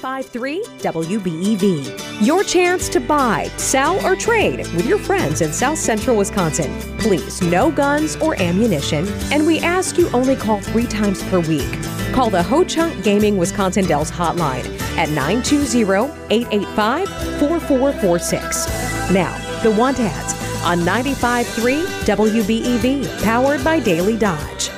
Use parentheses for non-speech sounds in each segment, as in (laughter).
95.3 WBEV. Your chance to buy, sell, or trade with your friends in South Central Wisconsin. Please, no guns or ammunition, and we ask you only call three times per week. Call the Ho Chunk Gaming Wisconsin Dells hotline at 920-885-4446. Now, the want ads on 95.3 WBEV, powered by Daily Dodge.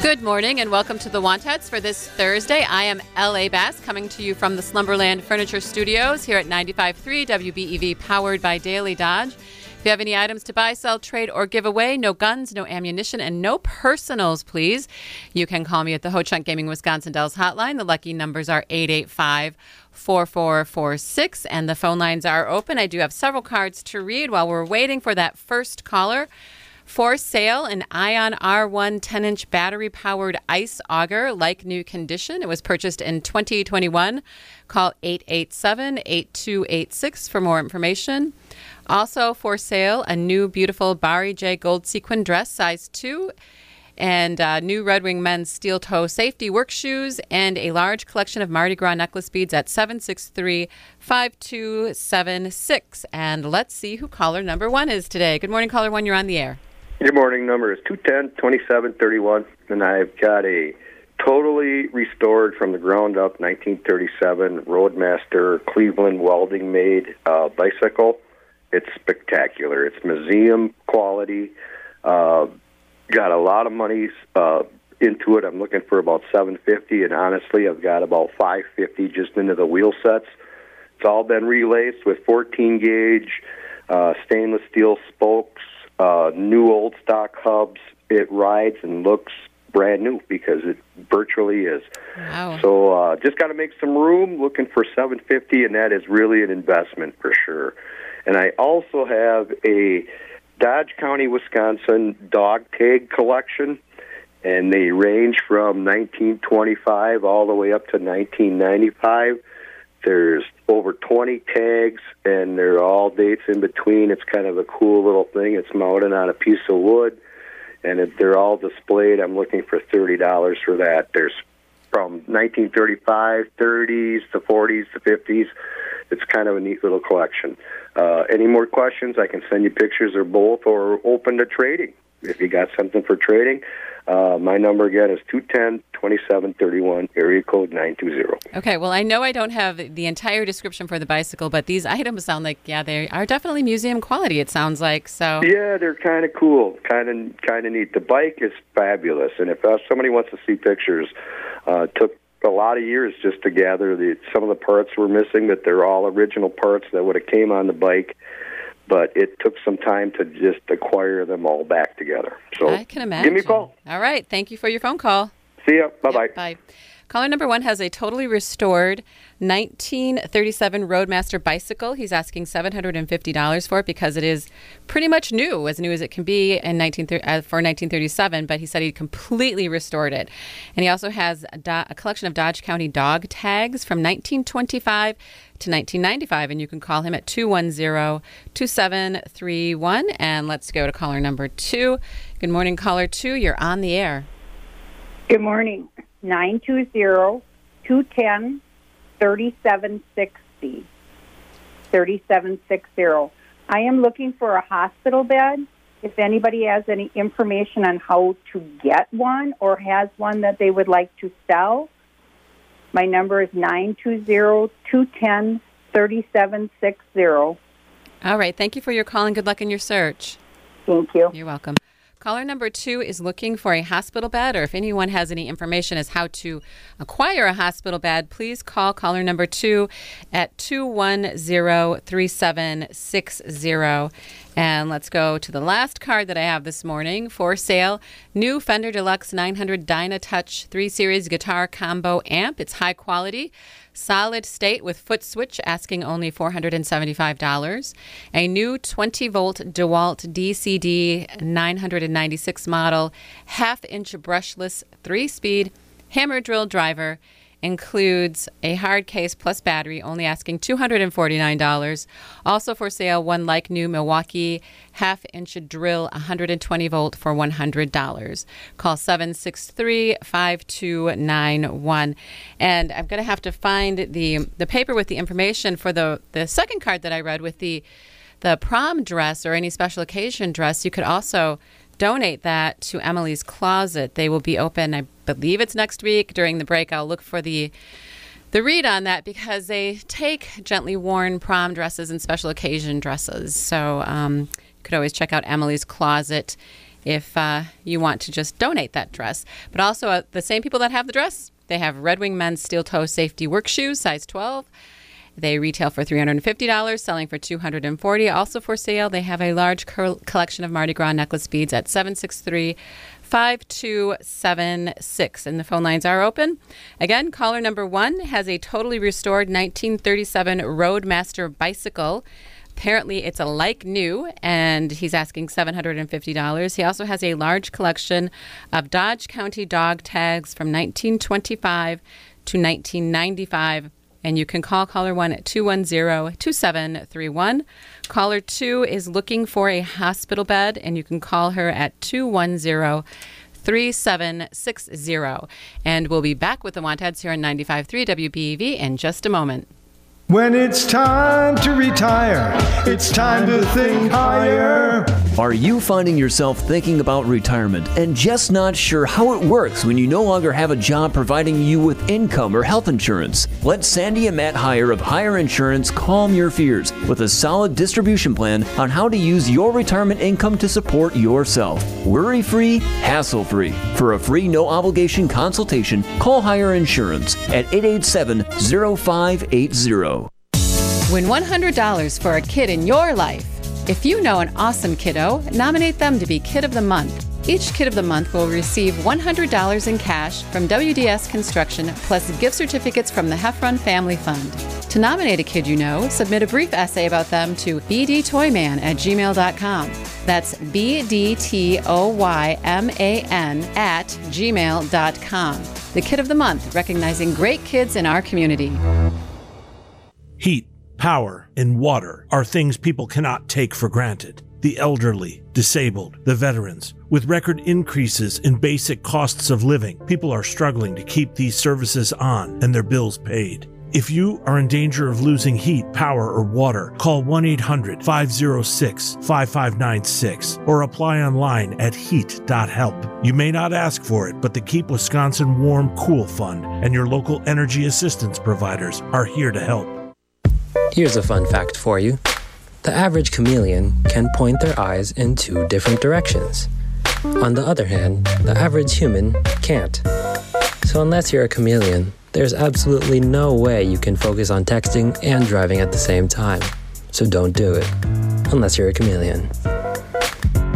Good morning and welcome to the Want Ads for this Thursday. I am L.A. Bass coming to you from the Slumberland Furniture Studios here at 95.3 WBEV powered by Daily Dodge. If you have any items to buy, sell, trade, or give away, no guns, no ammunition, and no personals, please. You can call me at the Ho Chunk Gaming Wisconsin Dells hotline. The lucky numbers are 885 4446, and the phone lines are open. I do have several cards to read while we're waiting for that first caller. For sale, an Ion R1 10 inch battery powered ice auger, like new condition. It was purchased in 2021. Call 887 8286 for more information. Also for sale, a new beautiful Bari Jay gold sequin dress, size 2 and uh, new Red Wing men's steel toe safety work shoes, and a large collection of Mardi Gras necklace beads at 763 5276. And let's see who caller number one is today. Good morning, caller one. You're on the air. Good morning. Number is 210 2731, and I've got a totally restored from the ground up 1937 Roadmaster Cleveland welding made uh, bicycle. It's spectacular. It's museum quality. Uh, got a lot of money uh, into it. I'm looking for about 750, and honestly, I've got about 550 just into the wheel sets. It's all been relaced with 14 gauge uh, stainless steel spokes, uh, new old stock hubs. It rides and looks brand new because it virtually is. Wow. So uh, just got to make some room. Looking for 750, and that is really an investment for sure. And I also have a Dodge County, Wisconsin dog tag collection, and they range from 1925 all the way up to 1995. There's over 20 tags, and they're all dates in between. It's kind of a cool little thing. It's mounted on a piece of wood, and it, they're all displayed. I'm looking for $30 for that. There's from 1935, 30s, the 40s, the 50s. It's kind of a neat little collection. Uh, any more questions? I can send you pictures or both, or open to trading. If you got something for trading, uh, my number again is 210 2731, area code 920. Okay, well, I know I don't have the entire description for the bicycle, but these items sound like, yeah, they are definitely museum quality, it sounds like. So, Yeah, they're kind of cool, kind of kind of neat. The bike is fabulous, and if uh, somebody wants to see pictures, uh, it took a lot of years just to gather the some of the parts were missing that they're all original parts that would have came on the bike but it took some time to just acquire them all back together so I can imagine. give me a call All right, thank you for your phone call. see ya bye bye Yep, bye. Caller number one has a totally restored 1937 Roadmaster bicycle. He's asking $750 for it because it is pretty much new, as new as it can be in 19, uh, for 1937. But he said he completely restored it. And he also has a, do- a collection of Dodge County dog tags from 1925 to 1995. And you can call him at 210 2731. And let's go to caller number two. Good morning, caller two. You're on the air. Good morning. 920-210-3760. 3760. I am looking for a hospital bed. If anybody has any information on how to get one or has one that they would like to sell, my number is 920-210-3760. All right. Thank you for your call and good luck in your search. Thank you. You're welcome. Caller number two is looking for a hospital bed, or if anyone has any information as how to acquire a hospital bed, please call caller number two at 210 3760. And let's go to the last card that I have this morning for sale. New Fender Deluxe 900 Dynatouch 3 Series guitar combo amp. It's high quality, solid state with foot switch, asking only $475. A new 20 volt DeWalt DCD 996 model, half inch brushless, three speed hammer drill driver. Includes a hard case plus battery, only asking $249. Also for sale, one like new Milwaukee half inch drill, 120 volt for $100. Call 763 5291. And I'm going to have to find the, the paper with the information for the, the second card that I read with the, the prom dress or any special occasion dress. You could also donate that to Emily's Closet. They will be open, I believe it's next week. During the break, I'll look for the the read on that because they take gently worn prom dresses and special occasion dresses. So um, you could always check out Emily's Closet if uh, you want to just donate that dress. But also, uh, the same people that have the dress, they have Red Wing men's steel toe safety work shoes, size 12. They retail for $350, selling for $240. Also for sale, they have a large collection of Mardi Gras necklace beads at 763 5276. And the phone lines are open. Again, caller number one has a totally restored 1937 Roadmaster bicycle. Apparently, it's a like new, and he's asking $750. He also has a large collection of Dodge County dog tags from 1925 to 1995 and you can call caller 1 at 210 2731. Caller 2 is looking for a hospital bed, and you can call her at 210 3760. And we'll be back with the Want Ads here on 95.3 WBEV in just a moment. When it's time to retire, it's time to think higher. Are you finding yourself thinking about retirement and just not sure how it works when you no longer have a job providing you with income or health insurance? Let Sandy and Matt Hire of Hire Insurance calm your fears with a solid distribution plan on how to use your retirement income to support yourself. Worry free, hassle free. For a free, no obligation consultation, call Hire Insurance at 887 0580. Win $100 for a kid in your life. If you know an awesome kiddo, nominate them to be Kid of the Month. Each Kid of the Month will receive $100 in cash from WDS Construction plus gift certificates from the Heffron Family Fund. To nominate a kid you know, submit a brief essay about them to bdtoyman at gmail.com. That's B-D-T-O-Y-M-A-N at gmail.com. The Kid of the Month, recognizing great kids in our community. Heat Power and water are things people cannot take for granted. The elderly, disabled, the veterans. With record increases in basic costs of living, people are struggling to keep these services on and their bills paid. If you are in danger of losing heat, power, or water, call 1 800 506 5596 or apply online at heat.help. You may not ask for it, but the Keep Wisconsin Warm Cool Fund and your local energy assistance providers are here to help. Here's a fun fact for you the average chameleon can point their eyes in two different directions. On the other hand, the average human can't. So, unless you're a chameleon, there's absolutely no way you can focus on texting and driving at the same time. So, don't do it. Unless you're a chameleon.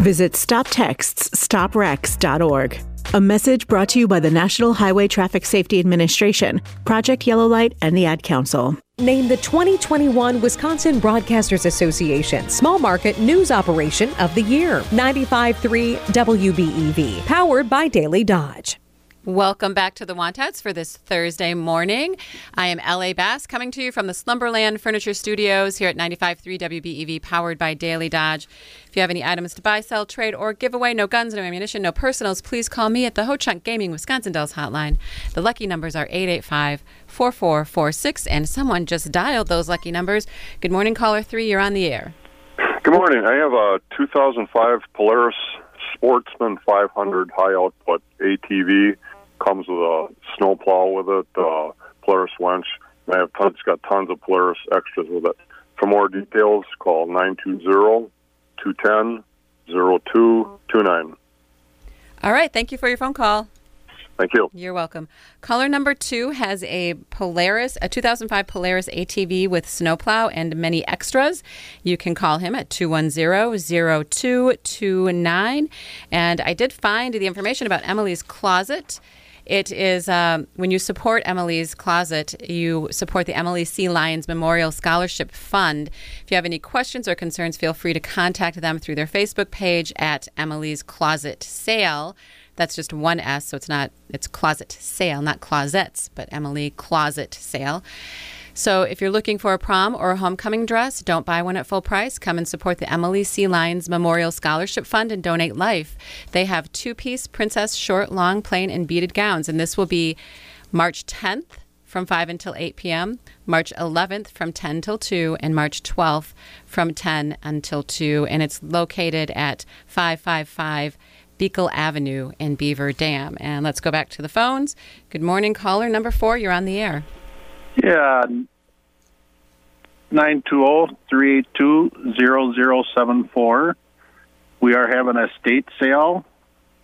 Visit StopTextsStopWrecks.org. A message brought to you by the National Highway Traffic Safety Administration, Project Yellow Light, and the Ad Council. Named the 2021 Wisconsin Broadcasters Association Small Market News Operation of the Year. 95.3 WBEV, powered by Daily Dodge. Welcome back to the Want Ads for this Thursday morning. I am LA Bass coming to you from the Slumberland Furniture Studios here at 95.3 WBEV, powered by Daily Dodge. If you have any items to buy, sell, trade, or give away, no guns, no ammunition, no personals, please call me at the Ho Chunk Gaming Wisconsin Dells hotline. The lucky numbers are 885 4446, and someone just dialed those lucky numbers. Good morning, caller three. You're on the air. Good morning. I have a 2005 Polaris Sportsman 500 high output ATV comes with a snowplow with it, uh, Polaris winch. I have tons, got tons of Polaris extras with it. For more details, call 920-210-0229. All right. Thank you for your phone call. Thank you. You're welcome. Caller number two has a Polaris, a 2005 Polaris ATV with snowplow and many extras. You can call him at 210-0229. And I did find the information about Emily's Closet. It is um, when you support Emily's Closet, you support the Emily C. Lyons Memorial Scholarship Fund. If you have any questions or concerns, feel free to contact them through their Facebook page at Emily's Closet Sale. That's just one S, so it's not, it's closet sale, not closets, but Emily Closet Sale. So if you're looking for a prom or a homecoming dress, don't buy one at full price. Come and support the Emily C. Lyons Memorial Scholarship Fund and donate life. They have two piece princess short, long, plain, and beaded gowns, and this will be March 10th from 5 until 8 p.m., March 11th from 10 till 2, and March 12th from 10 until 2. And it's located at 555 Beekle Avenue in Beaver Dam. And let's go back to the phones. Good morning, caller number four. You're on the air. Yeah, 920-382-0074. We are having a state sale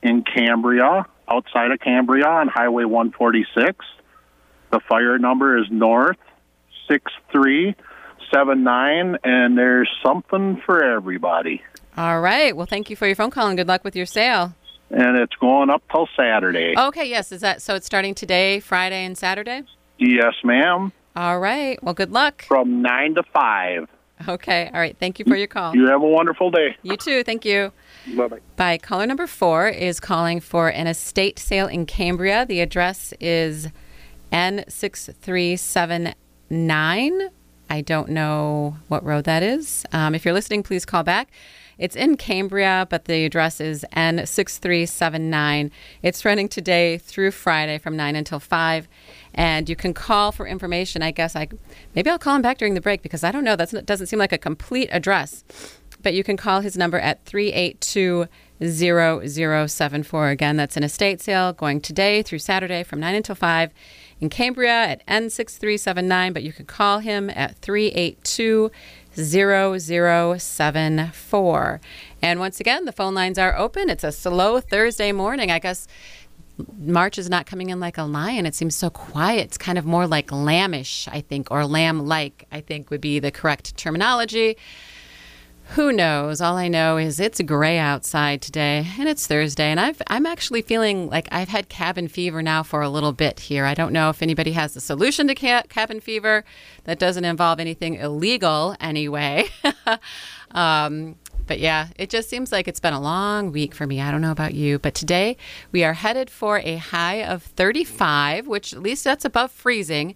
in Cambria, outside of Cambria on Highway 146. The fire number is North 6379, and there's something for everybody. All right. Well, thank you for your phone call and good luck with your sale. And it's going up till Saturday. Okay, yes. Is that so? It's starting today, Friday, and Saturday? Yes, ma'am. All right. Well, good luck. From 9 to 5. Okay. All right. Thank you for your call. You have a wonderful day. You too. Thank you. Bye bye. Bye. Caller number four is calling for an estate sale in Cambria. The address is N6379. I don't know what road that is. Um, if you're listening, please call back. It's in Cambria, but the address is N6379. It's running today through Friday from 9 until 5. And you can call for information. I guess I maybe I'll call him back during the break because I don't know. That doesn't seem like a complete address. But you can call his number at 382 0074. Again, that's an estate sale going today through Saturday from 9 until 5 in Cambria at N6379. But you can call him at 382 0074. And once again, the phone lines are open. It's a slow Thursday morning. I guess March is not coming in like a lion. It seems so quiet. It's kind of more like lambish, I think, or lamb like, I think would be the correct terminology. Who knows? All I know is it's gray outside today and it's Thursday and I've I'm actually feeling like I've had cabin fever now for a little bit here. I don't know if anybody has a solution to ca- cabin fever that doesn't involve anything illegal anyway. (laughs) um, but yeah, it just seems like it's been a long week for me. I don't know about you, but today we are headed for a high of 35, which at least that's above freezing.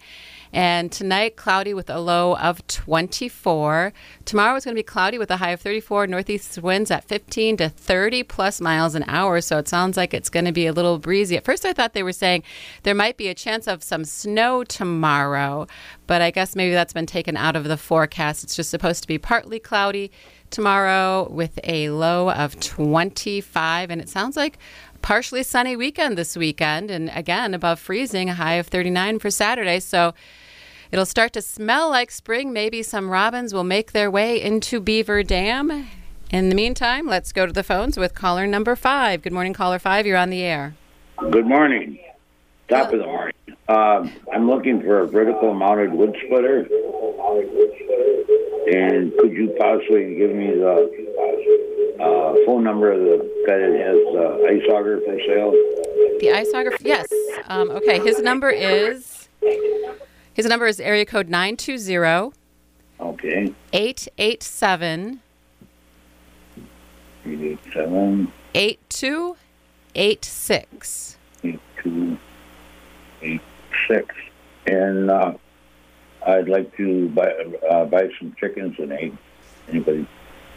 And tonight, cloudy with a low of 24. Tomorrow it's going to be cloudy with a high of 34. Northeast winds at 15 to 30 plus miles an hour. So it sounds like it's going to be a little breezy. At first, I thought they were saying there might be a chance of some snow tomorrow, but I guess maybe that's been taken out of the forecast. It's just supposed to be partly cloudy tomorrow with a low of 25. And it sounds like partially sunny weekend this weekend. And again, above freezing, a high of 39 for Saturday. So it'll start to smell like spring. Maybe some robins will make their way into Beaver Dam. In the meantime, let's go to the phones with caller number five. Good morning, caller five. You're on the air. Good morning. Top of the morning. Uh, I'm looking for a vertical mounted wood splitter. And could you possibly give me the uh, phone number of the guy that has the ice auger for sale? The ice auger, yes. Um, okay, his number is his number is area code nine two zero. Okay. Eight eight seven. Eight eight seven. Eight two eight six. Eight two eight six. And uh, I'd like to buy uh, buy some chickens and eggs. Anybody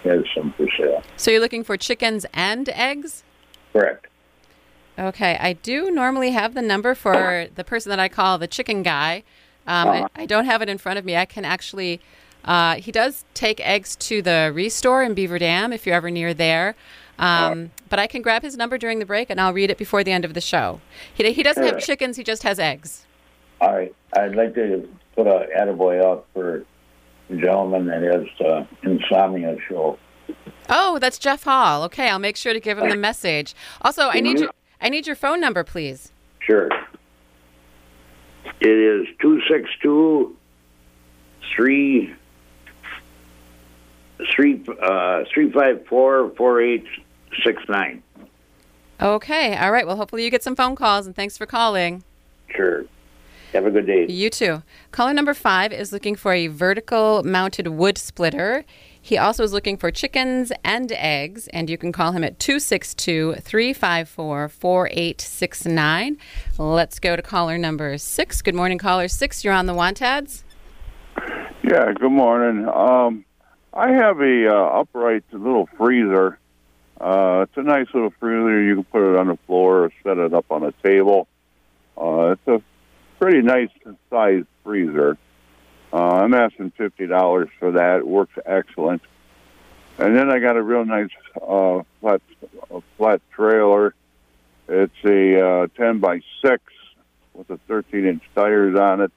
has some for sale? So you're looking for chickens and eggs? Correct. Okay, I do normally have the number for the person that I call the chicken guy. Um, Uh-huh. I, I don't have it in front of me. I can actually. Uh, he does take eggs to the Restore in Beaver Dam if you're ever near there. Um, but I can grab his number during the break and I'll read it before the end of the show. He, he doesn't have chickens, he just has eggs. All right. I'd like to put a attaboy out for a gentleman that has uh, insomnia show. Oh, that's Jeff Hall. Okay, I'll make sure to give him the message. Also, I need your I need your phone number, please. Sure. It is two six two three three uh three five four four eight six nine. Okay, all right. Well, hopefully you get some phone calls and thanks for calling. Sure. Have a good day. You too. Caller number five is looking for a vertical mounted wood splitter. He also is looking for chickens and eggs, and you can call him at 262 354 4869. Let's go to caller number six. Good morning, caller six. You're on the Want Ads. Yeah, good morning. Um, I have a uh, upright little freezer. Uh, it's a nice little freezer. You can put it on the floor or set it up on a table. Uh, it's a pretty nice sized freezer. I'm asking fifty dollars for that. It works excellent. And then I got a real nice uh, flat flat trailer. It's a uh, ten by six with a thirteen inch tires on it,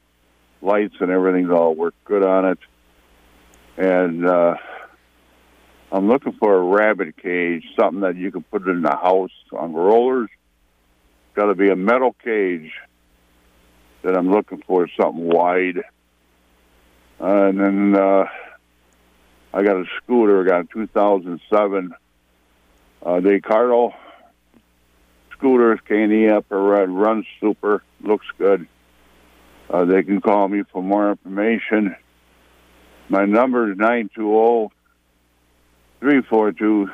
lights and everything's all work good on it. And uh, I'm looking for a rabbit cage, something that you can put in the house on rollers. Got to be a metal cage that I'm looking for, something wide. Uh, and then uh, I got a scooter. I got a 2007 uh, Decarlo scooter, K&E Upper Red, runs super, looks good. Uh, they can call me for more information. My number is 920 342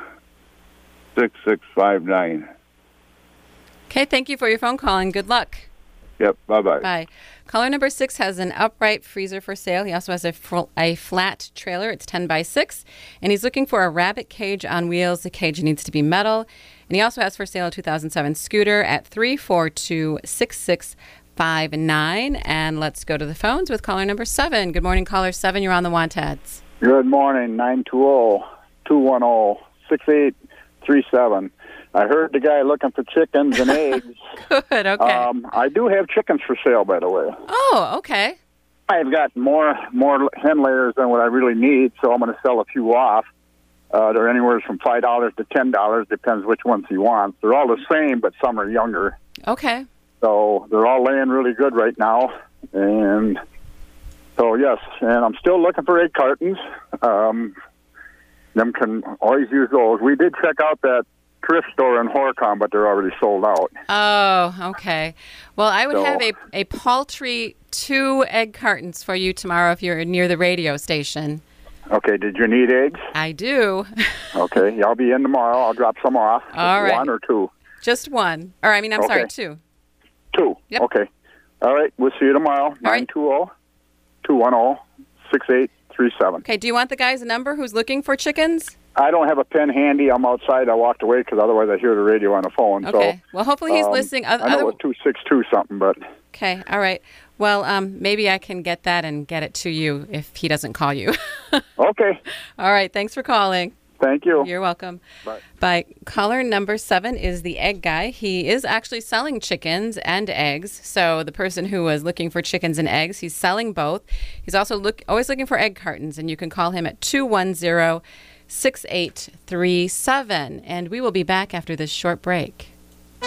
6659. Okay, thank you for your phone call and good luck. Yep, bye bye. Bye. Caller number six has an upright freezer for sale. He also has a, fr- a flat trailer. It's 10 by 6. And he's looking for a rabbit cage on wheels. The cage needs to be metal. And he also has for sale a 2007 scooter at 342 6659. And let's go to the phones with caller number seven. Good morning, caller seven. You're on the Want Ads. Good morning, oh, 920 210 6837. I heard the guy looking for chickens and eggs. (laughs) Good, okay. Um, I do have chickens for sale, by the way. oh, okay. I've got more more hen layers than what I really need, so I'm going to sell a few off. Uh, they're anywhere from five dollars to ten dollars, depends which ones he wants. They're all the same, but some are younger. Okay. So they're all laying really good right now, and so yes, and I'm still looking for egg cartons. Um, them can always use those. We did check out that thrift store in Horicon, but they're already sold out. Oh, okay. Well, I would So- have a, a paltry two egg cartons for you tomorrow if you're near the radio station. Okay, did you need eggs? I do. (laughs) Okay, I'll be in tomorrow. I'll drop some off. All right. One or two. Just one. Or, I mean, I'm sorry, two. Two. Yep. Okay. All right, we'll see you tomorrow. Nine two zero two one zero six eight three seven. Okay, do you want the guy's number who's looking for chickens? I don't have a pen handy. I'm outside. I walked away because otherwise I hear the radio on the phone. Okay. So, Well, hopefully he's um, listening. Oth- I know other- it's two six two something, but Okay, all right. Well, um, maybe I can get that and get it to you if he doesn't call you. (laughs) okay. All right, thanks for calling. Thank you. You're welcome. Bye. By caller number seven is the egg guy. He is actually selling chickens and eggs. So the person who was looking for chickens and eggs, he's selling both. He's also look always looking for egg cartons, and you can call him at 210 6837. And we will be back after this short break.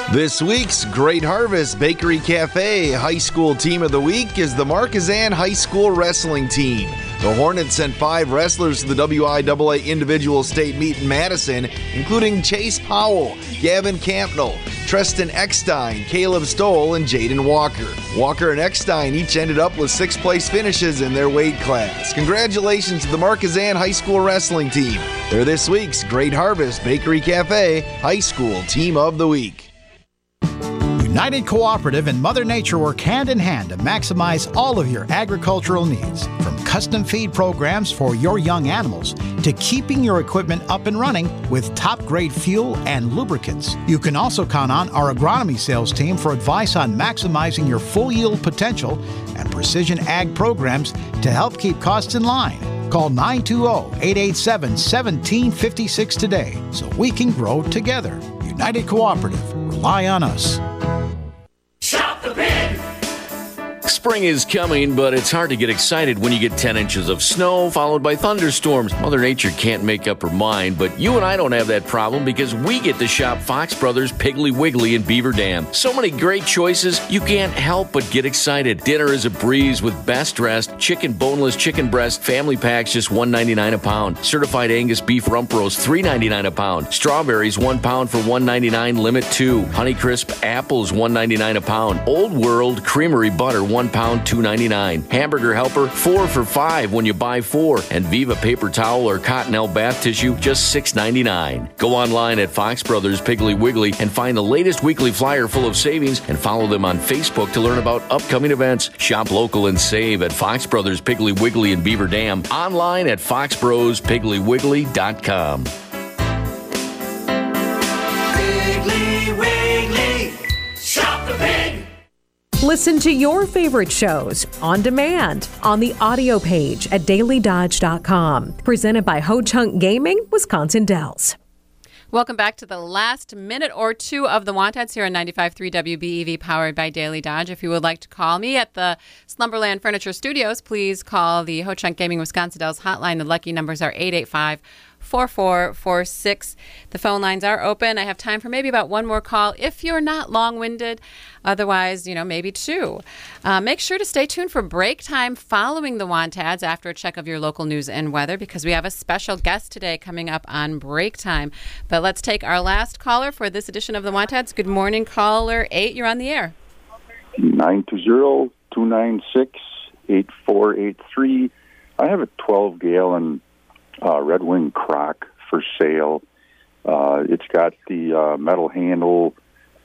This week's Great Harvest Bakery Cafe High School Team of the Week is the Markesan High School Wrestling Team. The Hornets sent five wrestlers to the WIAA Individual State Meet in Madison, including Chase Powell, Gavin Campnell, Treston Eckstein, Caleb Stoll, and Jaden Walker. Walker and Eckstein each ended up with sixth place finishes in their weight class. Congratulations to the Markesan High School Wrestling Team. They're this week's Great Harvest Bakery Cafe High School Team of the Week. United Cooperative and Mother Nature work hand in hand to maximize all of your agricultural needs, from custom feed programs for your young animals to keeping your equipment up and running with top grade fuel and lubricants. You can also count on our agronomy sales team for advice on maximizing your full yield potential and precision ag programs to help keep costs in line. Call 920 887 1756 today so we can grow together. United Cooperative. Rely on us. Spring is coming, but it's hard to get excited when you get 10 inches of snow followed by thunderstorms. Mother Nature can't make up her mind, but you and I don't have that problem because we get to shop Fox Brothers Piggly Wiggly in Beaver Dam. So many great choices, you can't help but get excited. Dinner is a breeze with best dressed chicken boneless chicken breast family packs just $1.99 a pound. Certified Angus beef rump roast $3.99 a pound. Strawberries 1 pound for $1.99 limit 2. Honeycrisp apples $1.99 a pound. Old World creamery butter 1 one pound, two ninety nine. Hamburger helper, four for five when you buy four. And Viva paper towel or Cottonelle bath tissue, just six ninety nine. Go online at Fox Brothers Piggly Wiggly and find the latest weekly flyer full of savings and follow them on Facebook to learn about upcoming events. Shop local and save at Fox Brothers Piggly Wiggly in Beaver Dam. Online at foxbrospigglywiggly.com. Piggly Wiggly. Shop the pig. Listen to your favorite shows on demand on the audio page at dailydodge.com. Presented by Ho Chunk Gaming, Wisconsin Dells. Welcome back to the last minute or two of the Want Ads here on 95.3 WBEV, powered by Daily Dodge. If you would like to call me at the Slumberland Furniture Studios, please call the Ho Chunk Gaming Wisconsin Dells hotline. The lucky numbers are 885 4446. The phone lines are open. I have time for maybe about one more call if you're not long winded. Otherwise, you know, maybe two. Uh, make sure to stay tuned for break time following the want ads after a check of your local news and weather because we have a special guest today coming up on break time. But let's take our last caller for this edition of the want ads. Good morning, caller 8. You're on the air. 920-296-8483. I have a 12 gallon uh, Red Wing crock for sale. Uh, it's got the uh, metal handle,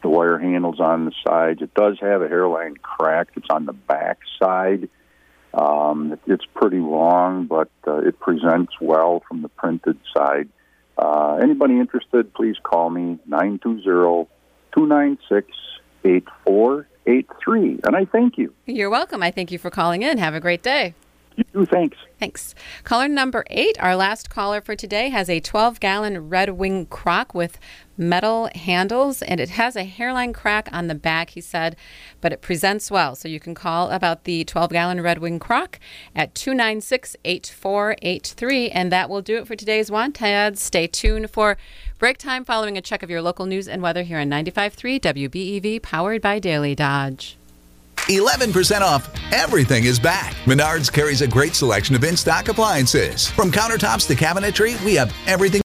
the wire handles on the sides. It does have a hairline crack. It's on the back side. Um, it's pretty long, but uh, it presents well from the printed side. Uh, anybody interested, please call me 920 296 8483. And I thank you. You're welcome. I thank you for calling in. Have a great day. You too. Thanks. Thanks. Caller number eight, our last caller for today, has a 12 gallon Red Wing crock with metal handles and it has a hairline crack on the back, he said, but it presents well. So you can call about the 12 gallon Red Wing crock at 296 8483. And that will do it for today's Want Ads. Stay tuned for break time following a check of your local news and weather here on 95.3 WBEV, powered by Daily Dodge. 11% off. Everything is back. Menards carries a great selection of in stock appliances. From countertops to cabinetry, we have everything.